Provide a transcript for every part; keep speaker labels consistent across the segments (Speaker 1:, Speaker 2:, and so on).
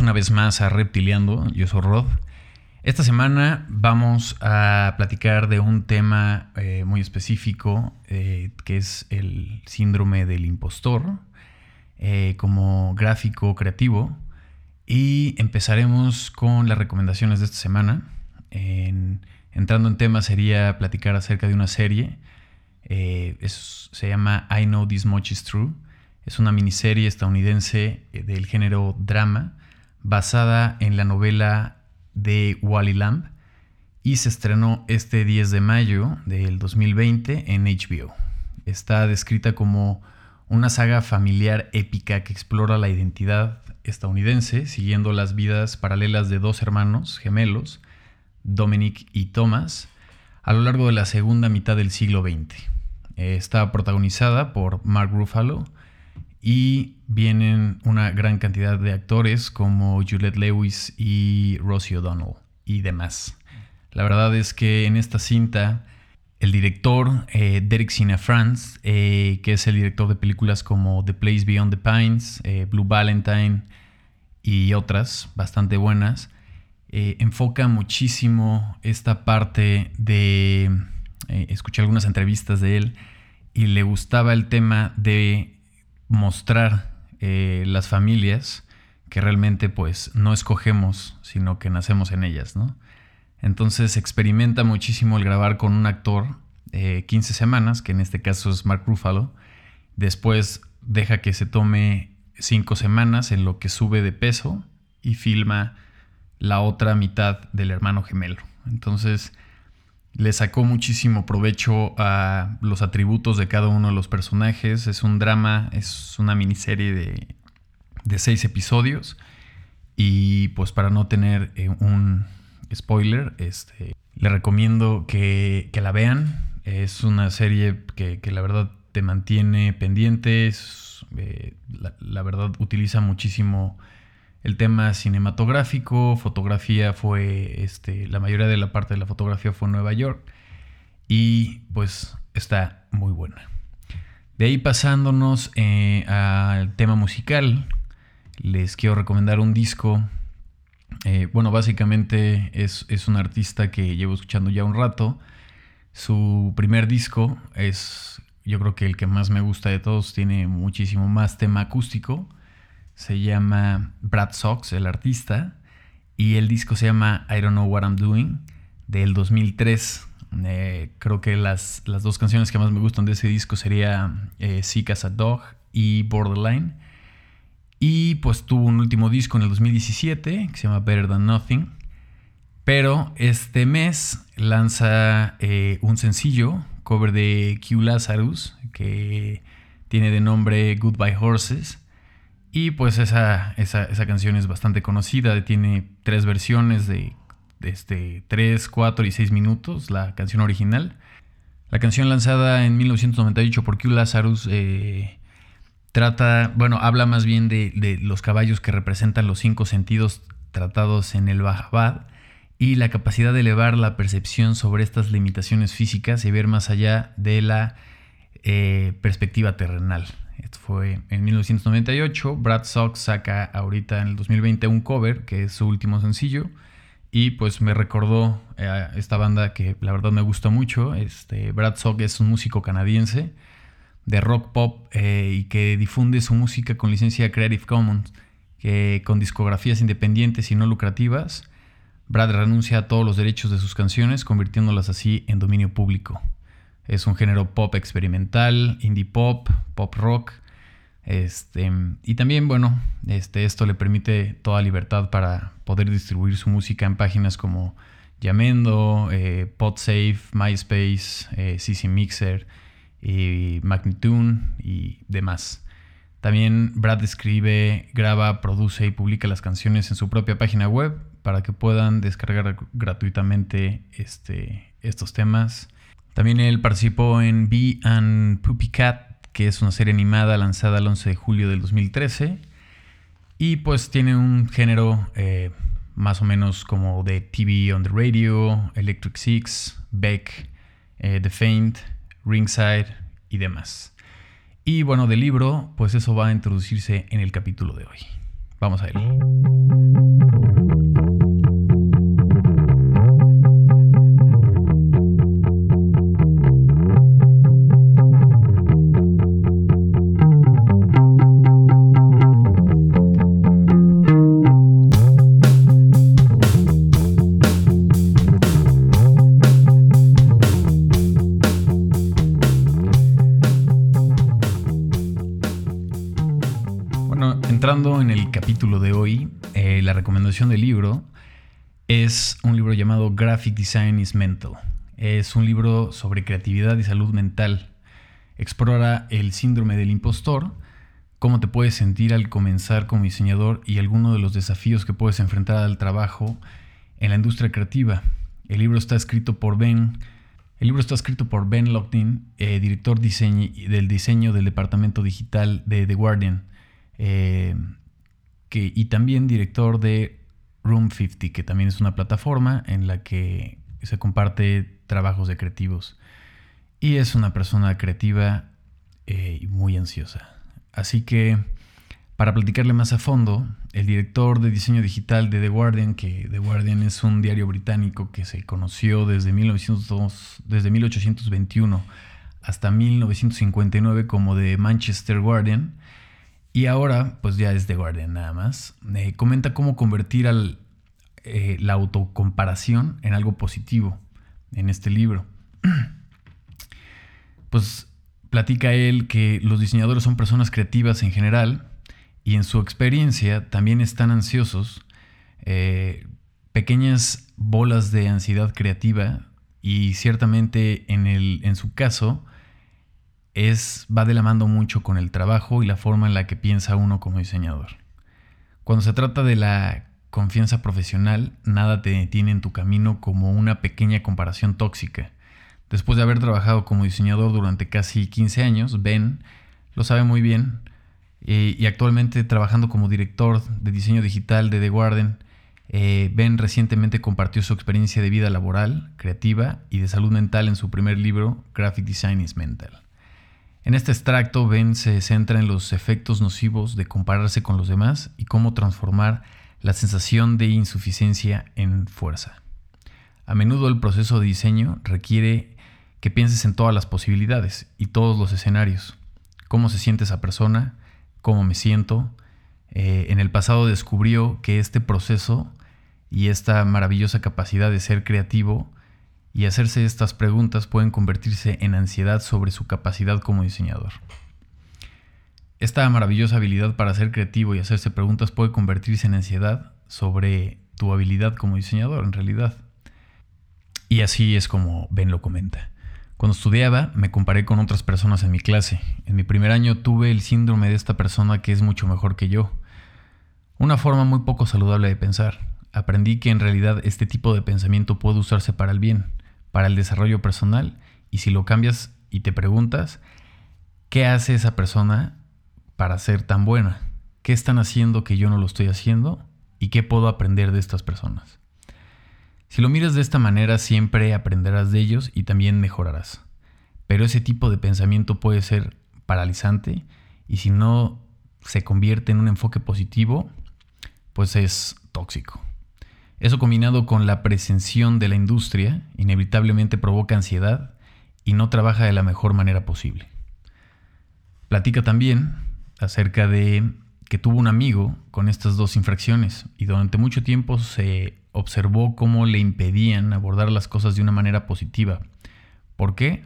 Speaker 1: Una vez más a Reptiliando, yo soy Rod. Esta semana vamos a platicar de un tema eh, muy específico eh, que es el síndrome del impostor eh, como gráfico creativo. Y empezaremos con las recomendaciones de esta semana. entrando en tema sería platicar acerca de una serie, se llama I Know This Much Is True. Es una miniserie estadounidense del género drama basada en la novela de Wally Lamb y se estrenó este 10 de mayo del 2020 en HBO. Está descrita como una saga familiar épica que explora la identidad estadounidense siguiendo las vidas paralelas de dos hermanos gemelos, Dominic y Thomas, a lo largo de la segunda mitad del siglo XX. Está protagonizada por Mark Ruffalo, y vienen una gran cantidad de actores como Juliette Lewis y Rosie O'Donnell y demás. La verdad es que en esta cinta el director eh, Derek Sina France, eh, que es el director de películas como The Place Beyond the Pines, eh, Blue Valentine y otras bastante buenas, enfoca muchísimo esta parte de... escuché algunas entrevistas de él y le gustaba el tema de mostrar eh, las familias que realmente pues no escogemos, sino que nacemos en ellas, ¿no? Entonces experimenta muchísimo el grabar con un actor 15 eh, semanas, que en este caso es Mark Ruffalo. Después deja que se tome 5 semanas en lo que sube de peso y filma la otra mitad del hermano gemelo. Entonces le sacó muchísimo provecho a los atributos de cada uno de los personajes. Es un drama, es una miniserie de, de seis episodios. Y pues para no tener eh, un spoiler, este, le recomiendo que, la vean. Es una serie que, la verdad te mantiene pendiente. Eh, la, verdad utiliza muchísimo el tema cinematográfico, fotografía fue, este, la mayoría de la parte de la fotografía fue en Nueva York y pues está muy buena. De ahí pasándonos eh, al tema musical, les quiero recomendar un disco. Eh, bueno, básicamente es, es un artista que llevo escuchando ya un rato. Su primer disco es, yo creo que el que más me gusta de todos, tiene muchísimo más tema acústico se llama Brad Sox, el artista, y el disco se llama I Don't Know What I'm Doing, del 2003. Eh, creo que las, las, dos canciones que más me gustan de ese disco sería eh, Sick as a Dog y Borderline. Y pues tuvo un último disco en el 2017 que se llama Better Than Nothing. Pero este mes lanza eh, un sencillo, cover de Q Lazarus, que tiene de nombre Goodbye Horses. Y pues esa, esa, canción es bastante conocida, tiene tres versiones de, este, 3, 4 y 6 minutos, la canción original. La canción lanzada en 1998 por Q Lazarus eh, trata, bueno, habla más bien de, de, los caballos que representan los cinco sentidos tratados en el Bajabad y la capacidad de elevar la percepción sobre estas limitaciones físicas y ver más allá de la eh, perspectiva terrenal. Esto fue en 1998. Brad Sox saca ahorita en el 2020 un cover, que es su último sencillo. Y pues me recordó a esta banda que la verdad me gusta mucho. Este, Brad Sock es un músico canadiense de rock pop eh, y que difunde su música con licencia Creative Commons, que con discografías independientes y no lucrativas. Brad renuncia a todos los derechos de sus canciones, convirtiéndolas así en dominio público. Es un género pop experimental, indie pop, pop rock. Este, y también, bueno, este, esto le permite toda libertad para poder distribuir su música en páginas como Yamendo, eh, Podsafe, MySpace, eh, CC Mixer, y Magnitune y demás. También Brad escribe, graba, produce y publica las canciones en su propia página web para que puedan descargar gratuitamente este, estos temas. También él participó en Bee and Poopy Cat, que es una serie animada lanzada el 11 de julio del 2013. Y pues tiene un género eh, más o menos como de TV on the Radio, Electric Six, Beck, eh, The Faint, Ringside y demás. Y bueno, del libro, pues eso va a introducirse en el capítulo de hoy. Vamos a él. Capítulo de hoy, eh, la recomendación del libro es un libro llamado Graphic Design is Mental. Es un libro sobre creatividad y salud mental. Explora el síndrome del impostor, cómo te puedes sentir al comenzar como diseñador y algunos de los desafíos que puedes enfrentar al trabajo en la industria creativa. El libro está escrito por Ben. El libro está escrito por Ben Lockton, eh, director del diseño del departamento digital de The Guardian. Eh, y también director de Room 50, que también es una plataforma en la que se comparte trabajos de creativos. Y es una persona creativa eh, y muy ansiosa. Así que, para platicarle más a fondo, el director de diseño digital de The Guardian, que The Guardian es un diario británico que se conoció desde, 1902, desde 1821 hasta 1959 como The Manchester Guardian, y ahora, pues ya es The Guardian nada más. Eh, comenta cómo convertir al, eh, la autocomparación en algo positivo en este libro. pues platica él que los diseñadores son personas creativas en general y en su experiencia también están ansiosos. Eh, pequeñas bolas de ansiedad creativa y ciertamente en, el, en su caso es, va de la mano mucho con el trabajo y la forma en la que piensa uno como diseñador. Cuando se trata de la confianza profesional, nada te detiene en tu camino como una pequeña comparación tóxica. Después de haber trabajado como diseñador durante casi 15 años, Ben lo sabe muy bien eh, y actualmente trabajando como director de diseño digital de The Guardian, eh, Ben recientemente compartió su experiencia de vida laboral, creativa y de salud mental en su primer libro, Graphic Design is Mental. En este extracto, Ben se centra en los efectos nocivos de compararse con los demás y cómo transformar la sensación de insuficiencia en fuerza. A menudo el proceso de diseño requiere que pienses en todas las posibilidades y todos los escenarios. Cómo se siente esa persona, cómo me siento. Eh, en el pasado descubrió que este proceso y esta maravillosa capacidad de ser creativo y hacerse estas preguntas pueden convertirse en ansiedad sobre su capacidad como diseñador. Esta maravillosa habilidad para ser creativo y hacerse preguntas puede convertirse en ansiedad sobre tu habilidad como diseñador en realidad. Y así es como Ben lo comenta. Cuando estudiaba me comparé con otras personas en mi clase. En mi primer año tuve el síndrome de esta persona que es mucho mejor que yo. Una forma muy poco saludable de pensar. Aprendí que en realidad este tipo de pensamiento puede usarse para el bien para el desarrollo personal y si lo cambias y te preguntas, ¿qué hace esa persona para ser tan buena? ¿Qué están haciendo que yo no lo estoy haciendo? ¿Y qué puedo aprender de estas personas? Si lo miras de esta manera, siempre aprenderás de ellos y también mejorarás. Pero ese tipo de pensamiento puede ser paralizante y si no se convierte en un enfoque positivo, pues es tóxico. Eso combinado con la presención de la industria inevitablemente provoca ansiedad y no trabaja de la mejor manera posible. Platica también acerca de que tuvo un amigo con estas dos infracciones y durante mucho tiempo se observó cómo le impedían abordar las cosas de una manera positiva. ¿Por qué?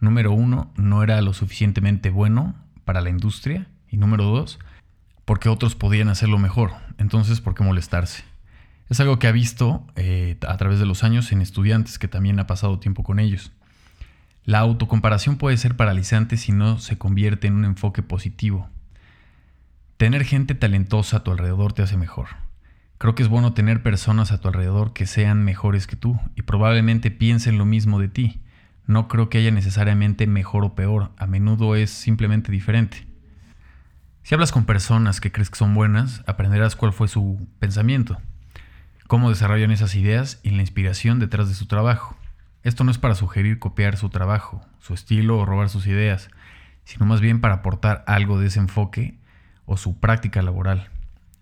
Speaker 1: Número uno, no era lo suficientemente bueno para la industria. Y número dos, porque otros podían hacerlo mejor. Entonces, ¿por qué molestarse? Es algo que ha visto eh, a través de los años en estudiantes que también ha pasado tiempo con ellos. La autocomparación puede ser paralizante si no se convierte en un enfoque positivo. Tener gente talentosa a tu alrededor te hace mejor. Creo que es bueno tener personas a tu alrededor que sean mejores que tú y probablemente piensen lo mismo de ti. No creo que haya necesariamente mejor o peor, a menudo es simplemente diferente. Si hablas con personas que crees que son buenas, aprenderás cuál fue su pensamiento cómo desarrollan esas ideas y la inspiración detrás de su trabajo. Esto no es para sugerir copiar su trabajo, su estilo o robar sus ideas, sino más bien para aportar algo de ese enfoque o su práctica laboral.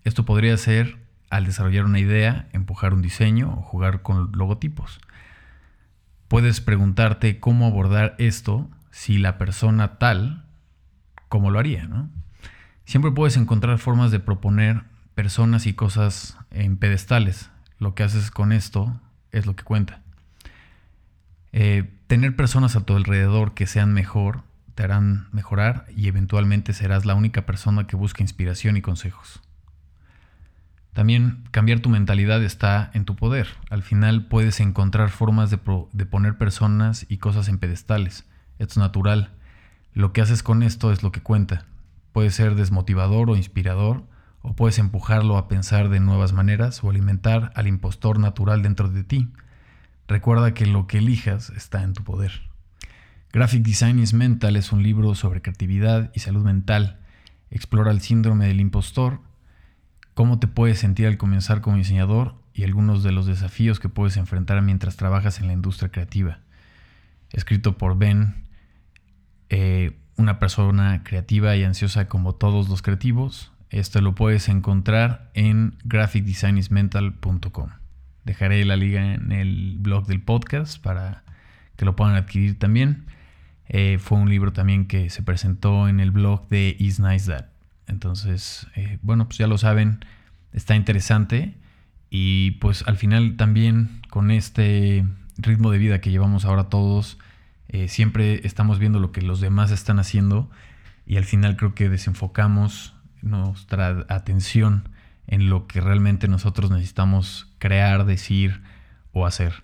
Speaker 1: Esto podría ser al desarrollar una idea, empujar un diseño o jugar con logotipos. Puedes preguntarte cómo abordar esto si la persona tal, cómo lo haría, ¿no? Siempre puedes encontrar formas de proponer personas y cosas en pedestales. Lo que haces con esto es lo que cuenta. Eh, tener personas a tu alrededor que sean mejor te harán mejorar y eventualmente serás la única persona que busca inspiración y consejos. También cambiar tu mentalidad está en tu poder. Al final puedes encontrar formas de, poner personas y cosas en pedestales. Es natural. Lo que haces con esto es lo que cuenta. Puede ser desmotivador o inspirador, o puedes empujarlo a pensar de nuevas maneras o alimentar al impostor natural dentro de ti. Recuerda que lo que elijas está en tu poder. Graphic Design is Mental es un libro sobre creatividad y salud mental. Explora el síndrome del impostor, cómo te puedes sentir al comenzar como diseñador y algunos de los desafíos que puedes enfrentar mientras trabajas en la industria creativa. Escrito por Ben, eh, una persona creativa y ansiosa como todos los creativos. Esto lo puedes encontrar en graphicdesignismental.com. Dejaré la liga en el blog del podcast para que lo puedan adquirir también. Eh, fue un libro también que se presentó en el blog de Is Nice That. Entonces, eh, bueno, pues ya lo saben, está interesante. Y pues al final también con este ritmo de vida que llevamos ahora todos, eh, siempre estamos viendo lo que los demás están haciendo y al final creo que desenfocamos nuestra atención en lo que realmente nosotros necesitamos crear, decir o hacer.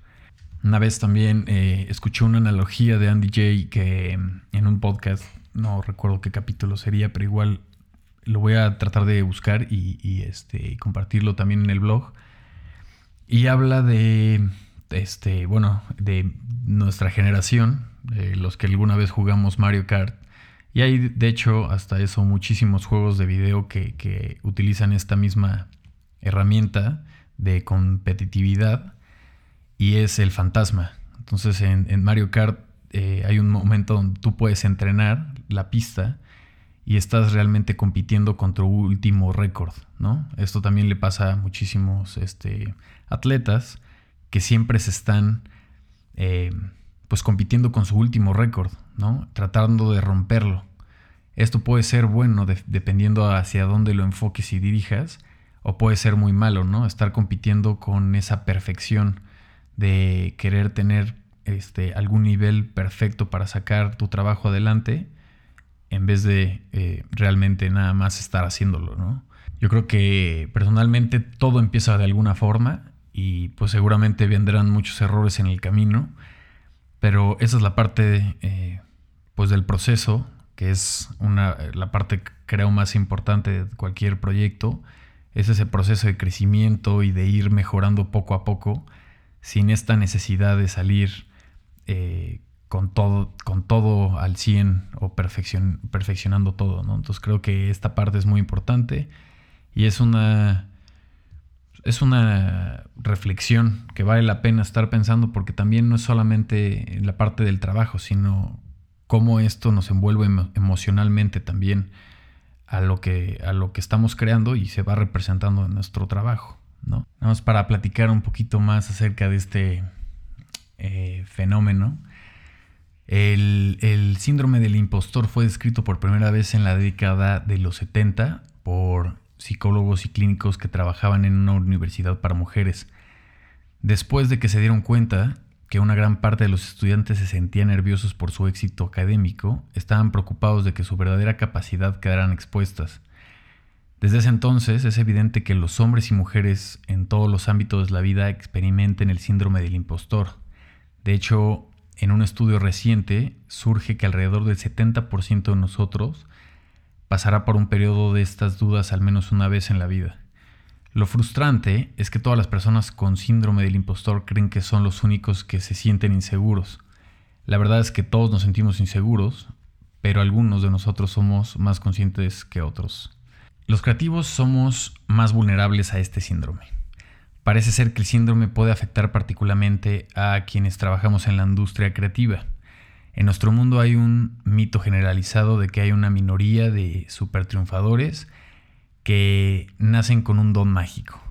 Speaker 1: Una vez también eh, escuché una analogía de Andy J que mm, en un podcast, no recuerdo qué capítulo sería, pero igual lo voy a tratar de buscar y, este, compartirlo también en el blog. Y habla de, este, bueno, de nuestra generación, los que alguna vez jugamos Mario Kart. Y hay, de hecho, hasta eso, muchísimos juegos de video que utilizan esta misma herramienta de competitividad y es el fantasma. Entonces en, Mario Kart eh, hay un momento donde tú puedes entrenar la pista y estás realmente compitiendo contra tu último récord, ¿no? Esto también le pasa a muchísimos este, atletas que siempre se están eh, pues compitiendo con su último récord, ¿no? Tratando de romperlo. Esto puede ser bueno dependiendo hacia dónde lo enfoques y dirijas, o puede ser muy malo, ¿no? Estar compitiendo con esa perfección de querer tener este, algún nivel perfecto para sacar tu trabajo adelante en vez de eh, realmente nada más estar haciéndolo, ¿no? Yo creo que personalmente todo empieza de alguna forma y pues seguramente vendrán muchos errores en el camino, pero esa es la parte eh, pues del proceso, que es una, la parte creo más importante de cualquier proyecto, es ese proceso de crecimiento y de ir mejorando poco a poco sin esta necesidad de salir eh, con, todo, con todo al 100 o perfeccionando todo. ¿no? Entonces creo que esta parte es muy importante y es una, es una reflexión que vale la pena estar pensando porque también no es solamente en la parte del trabajo, sino cómo esto nos envuelve emocionalmente también a lo que, a lo que estamos creando y se va representando en nuestro trabajo. ¿no? Vamos para platicar un poquito más acerca de este eh, fenómeno. El, síndrome del impostor fue descrito por primera vez en la década de los 70 por psicólogos y clínicos que trabajaban en una universidad para mujeres. Después de que se dieron cuenta que una gran parte de los estudiantes se sentían nerviosos por su éxito académico, estaban preocupados de que su verdadera capacidad quedaran expuestas. Desde ese entonces es evidente que los hombres y mujeres en todos los ámbitos de la vida experimenten el síndrome del impostor. De hecho, en un estudio reciente surge que alrededor del 70% de nosotros pasará por un periodo de estas dudas al menos una vez en la vida. Lo frustrante es que todas las personas con síndrome del impostor creen que son los únicos que se sienten inseguros. La verdad es que todos nos sentimos inseguros, pero algunos de nosotros somos más conscientes que otros. Los creativos somos más vulnerables a este síndrome. Parece ser que el síndrome puede afectar particularmente a quienes trabajamos en la industria creativa. En nuestro mundo hay un mito generalizado de que hay una minoría de super triunfadores que nacen con un don mágico,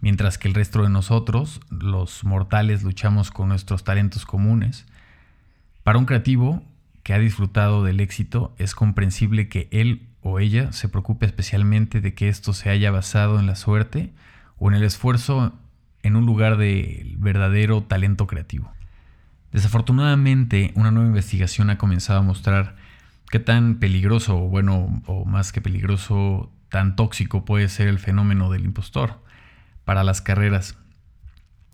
Speaker 1: mientras que el resto de nosotros, los mortales, luchamos con nuestros talentos comunes. Para un creativo que ha disfrutado del éxito, es comprensible que él o ella se preocupe especialmente de que esto se haya basado en la suerte o en el esfuerzo en un lugar de verdadero talento creativo. Desafortunadamente, una nueva investigación ha comenzado a mostrar qué tan peligroso, o bueno, o más que peligroso, tan tóxico puede ser el fenómeno del impostor para las carreras.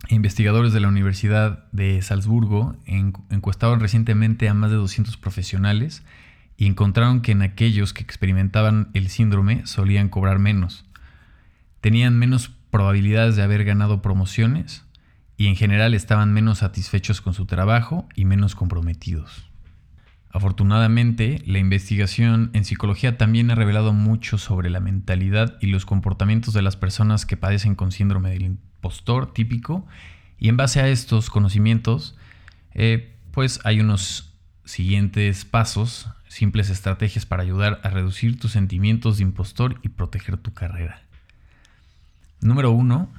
Speaker 1: Investigadores de la Universidad de Salzburgo encuestaron recientemente a más de 200 profesionales y encontraron que en aquellos que experimentaban el síndrome solían cobrar menos. Tenían menos probabilidades de haber ganado promociones y en general estaban menos satisfechos con su trabajo y menos comprometidos. Afortunadamente, la investigación en psicología también ha revelado mucho sobre la mentalidad y los comportamientos de las personas que padecen con síndrome del impostor típico y en base a estos conocimientos, eh, pues hay unos siguientes pasos, simples estrategias para ayudar a reducir tus sentimientos de impostor y proteger tu carrera. Número uno,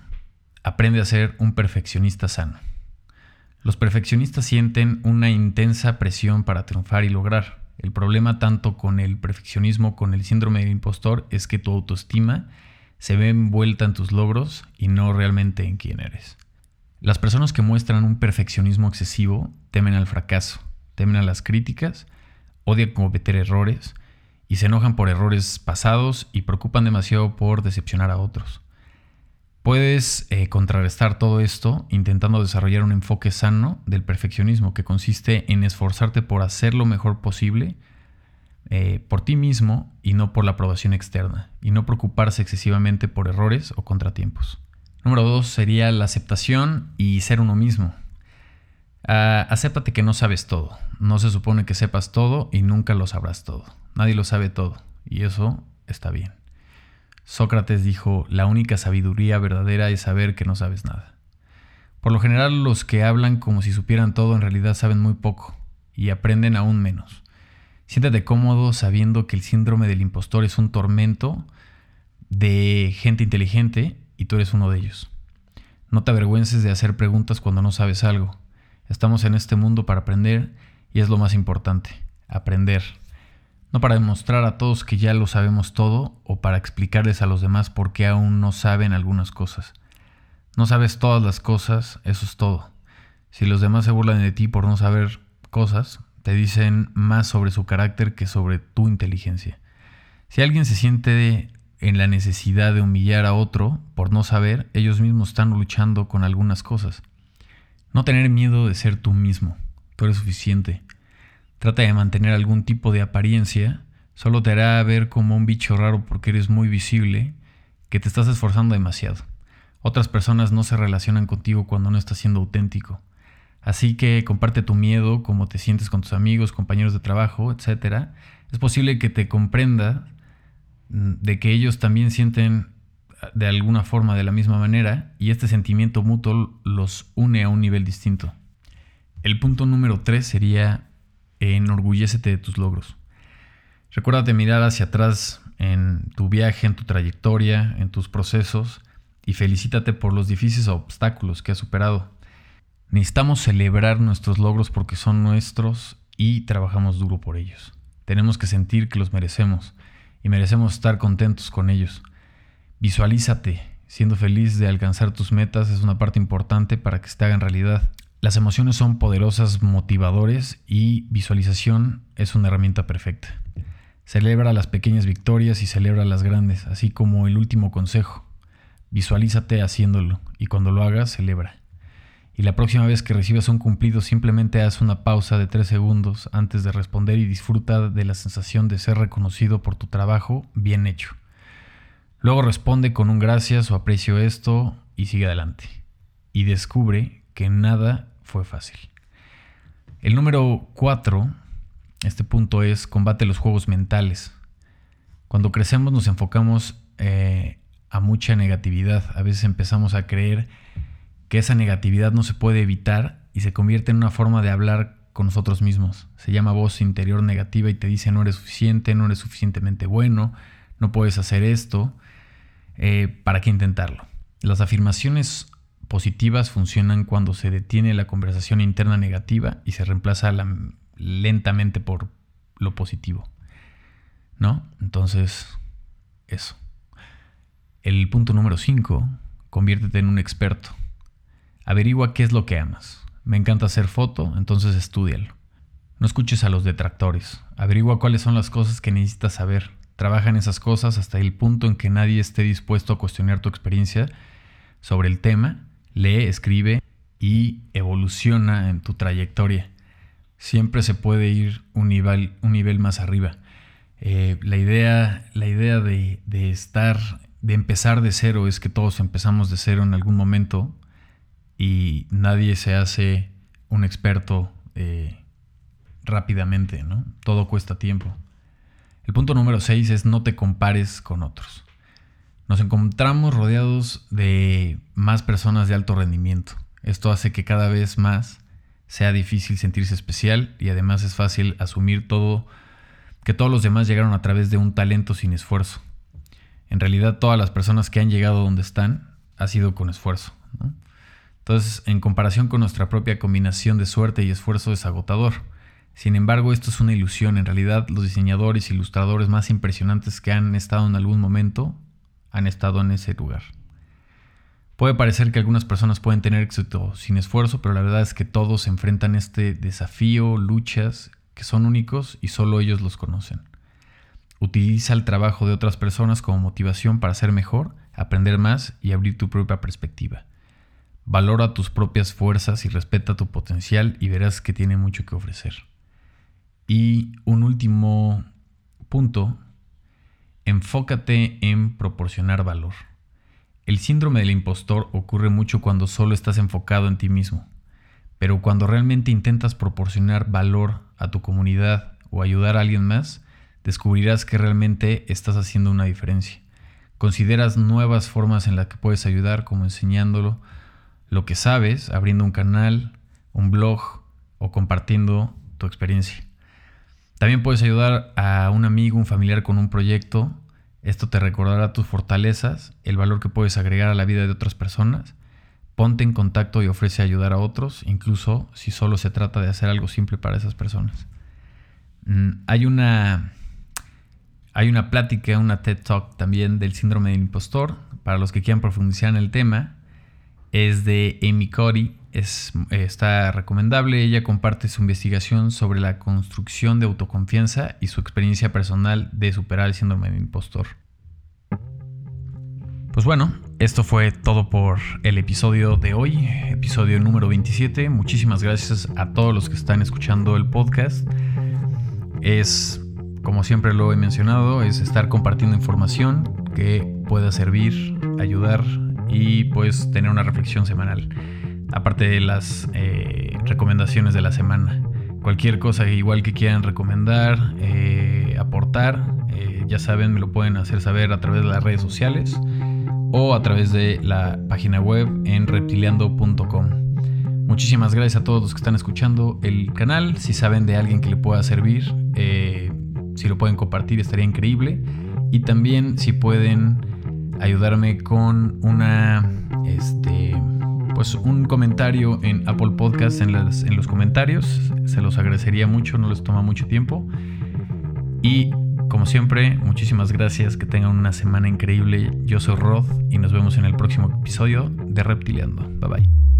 Speaker 1: aprende a ser un perfeccionista sano. Los perfeccionistas sienten una intensa presión para triunfar y lograr. El problema tanto con el perfeccionismo como con el síndrome del impostor es que tu autoestima se ve envuelta en tus logros y no realmente en quién eres. Las personas que muestran un perfeccionismo excesivo temen al fracaso, temen a las críticas, odian cometer errores y se enojan por errores pasados y preocupan demasiado por decepcionar a otros. Puedes eh, contrarrestar todo esto intentando desarrollar un enfoque sano del perfeccionismo que consiste en esforzarte por hacer lo mejor posible eh, por ti mismo y no por la aprobación externa, y no preocuparse excesivamente por errores o contratiempos. Número dos sería la aceptación y ser uno mismo. Uh, acéptate que no sabes todo. No se supone que sepas todo y nunca lo sabrás todo. Nadie lo sabe todo, y eso está bien. Sócrates dijo, la única sabiduría verdadera es saber que no sabes nada. Por lo general los que hablan como si supieran todo en realidad saben muy poco y aprenden aún menos. Siéntate cómodo sabiendo que el síndrome del impostor es un tormento de gente inteligente y tú eres uno de ellos. No te avergüences de hacer preguntas cuando no sabes algo. Estamos en este mundo para aprender y es lo más importante, aprender no para demostrar a todos que ya lo sabemos todo o para explicarles a los demás por qué aún no saben algunas cosas. No sabes todas las cosas, eso es todo. Si los demás se burlan de ti por no saber cosas, te dicen más sobre su carácter que sobre tu inteligencia. Si alguien se siente en la necesidad de humillar a otro por no saber, ellos mismos están luchando con algunas cosas. No tener miedo de ser tú mismo, tú eres suficiente. Trata de mantener algún tipo de apariencia, solo te hará ver como un bicho raro porque eres muy visible, que te estás esforzando demasiado. Otras personas no se relacionan contigo cuando no estás siendo auténtico. Así que comparte tu miedo, cómo te sientes con tus amigos, compañeros de trabajo, etc. Es posible que te comprenda mm, de que ellos también sienten ah, de alguna forma de la misma manera y este sentimiento mutuo los une a un nivel distinto. El punto número 3 sería enorgullécete de tus logros. Recuérdate mirar hacia atrás en tu viaje, en tu trayectoria, en tus procesos y felicítate por los difíciles obstáculos que has superado. Necesitamos celebrar nuestros logros porque son nuestros y trabajamos duro por ellos. Tenemos que sentir que los merecemos y merecemos estar contentos con ellos. Visualízate siendo feliz de alcanzar tus metas es una parte importante para que se te hagan realidad. Las emociones son poderosas motivadores y visualización es una herramienta perfecta. Celebra las pequeñas victorias y celebra las grandes, así como el último consejo. Visualízate haciéndolo y cuando lo hagas, celebra. Y la próxima vez que recibas un cumplido, simplemente haz una pausa de tres segundos antes de responder y disfruta de la sensación de ser reconocido por tu trabajo bien hecho. Luego responde con un gracias o aprecio esto y sigue adelante. Y descubre que nada fue fácil. El número 4, este punto es combate los juegos mentales. Cuando crecemos nos enfocamos eh, a mucha negatividad. A veces empezamos a creer que esa negatividad no se puede evitar y se convierte en una forma de hablar con nosotros mismos. Se llama voz interior negativa y te dice no eres suficiente, no eres suficientemente bueno, no puedes hacer esto. eh, ¿para qué intentarlo? Las afirmaciones positivas funcionan cuando se detiene la conversación interna negativa y se reemplaza lentamente por lo positivo. ¿No? Entonces, eso. El punto número 5, conviértete en un experto. Averigua qué es lo que amas. Me encanta hacer foto, entonces estudialo. No escuches a los detractores. Averigua cuáles son las cosas que necesitas saber. Trabaja en esas cosas hasta el punto en que nadie esté dispuesto a cuestionar tu experiencia sobre el tema. Lee, escribe y evoluciona en tu trayectoria. Siempre se puede ir un nivel, más arriba. Eh, la idea, la idea de, de estar, de empezar de cero es que todos empezamos de cero en algún momento y nadie se hace un experto eh, rápidamente, ¿no? Todo cuesta tiempo. El punto número 6 es no te compares con otros. Nos encontramos rodeados de más personas de alto rendimiento. Esto hace que cada vez más sea difícil sentirse especial y además es fácil asumir todo que todos los demás llegaron a través de un talento sin esfuerzo. En realidad todas las personas que han llegado donde están ha sido con esfuerzo. Entonces, en comparación con nuestra propia combinación de suerte y esfuerzo es agotador. Sin embargo, esto es una ilusión. En realidad, los diseñadores e ilustradores más impresionantes que han estado en algún momento han estado en ese lugar. Puede parecer que algunas personas pueden tener éxito sin esfuerzo, pero la verdad es que todos enfrentan este desafío, luchas que son únicos y solo ellos los conocen. Utiliza el trabajo de otras personas como motivación para ser mejor, aprender más y abrir tu propia perspectiva. Valora tus propias fuerzas y respeta tu potencial y verás que tiene mucho que ofrecer. Y un último punto, enfócate en proporcionar valor. El síndrome del impostor ocurre mucho cuando solo estás enfocado en ti mismo, pero cuando realmente intentas proporcionar valor a tu comunidad o ayudar a alguien más, descubrirás que realmente estás haciendo una diferencia. Consideras nuevas formas en las que puedes ayudar, como enseñándolo lo que sabes, abriendo un canal, un blog o compartiendo tu experiencia. También puedes ayudar a un amigo, un familiar con un proyecto. Esto te recordará tus fortalezas, el valor que puedes agregar a la vida de otras personas. Ponte en contacto y ofrece ayudar a otros, incluso si solo se trata de hacer algo simple para esas personas. Mm, hay una, hay una plática, una TED Talk también del síndrome del impostor. Para los que quieran profundizar en el tema, es de Amy Cody es, está recomendable. Ella comparte su investigación sobre la construcción de autoconfianza y su experiencia personal de superar el síndrome del impostor. Pues bueno, esto fue todo por el episodio de hoy, episodio número 27. Muchísimas gracias a todos los que están escuchando el podcast. Es, como siempre lo he mencionado, es estar compartiendo información que pueda servir, ayudar y pues tener una reflexión semanal aparte de las eh, recomendaciones de la semana. Cualquier cosa igual que quieran recomendar, eh, aportar, eh, ya saben, me lo pueden hacer saber a través de las redes sociales o a través de la página web en reptiliando.com. Muchísimas gracias a todos los que están escuchando el canal. Si saben de alguien que le pueda servir, si lo pueden compartir estaría increíble. Y también si pueden ayudarme con una este, pues un comentario en Apple Podcast en, en los comentarios. Se los agradecería mucho, no les toma mucho tiempo. Y como siempre, muchísimas gracias, que tengan una semana increíble. Yo soy Rod y nos vemos en el próximo episodio de Reptiliando. Bye bye.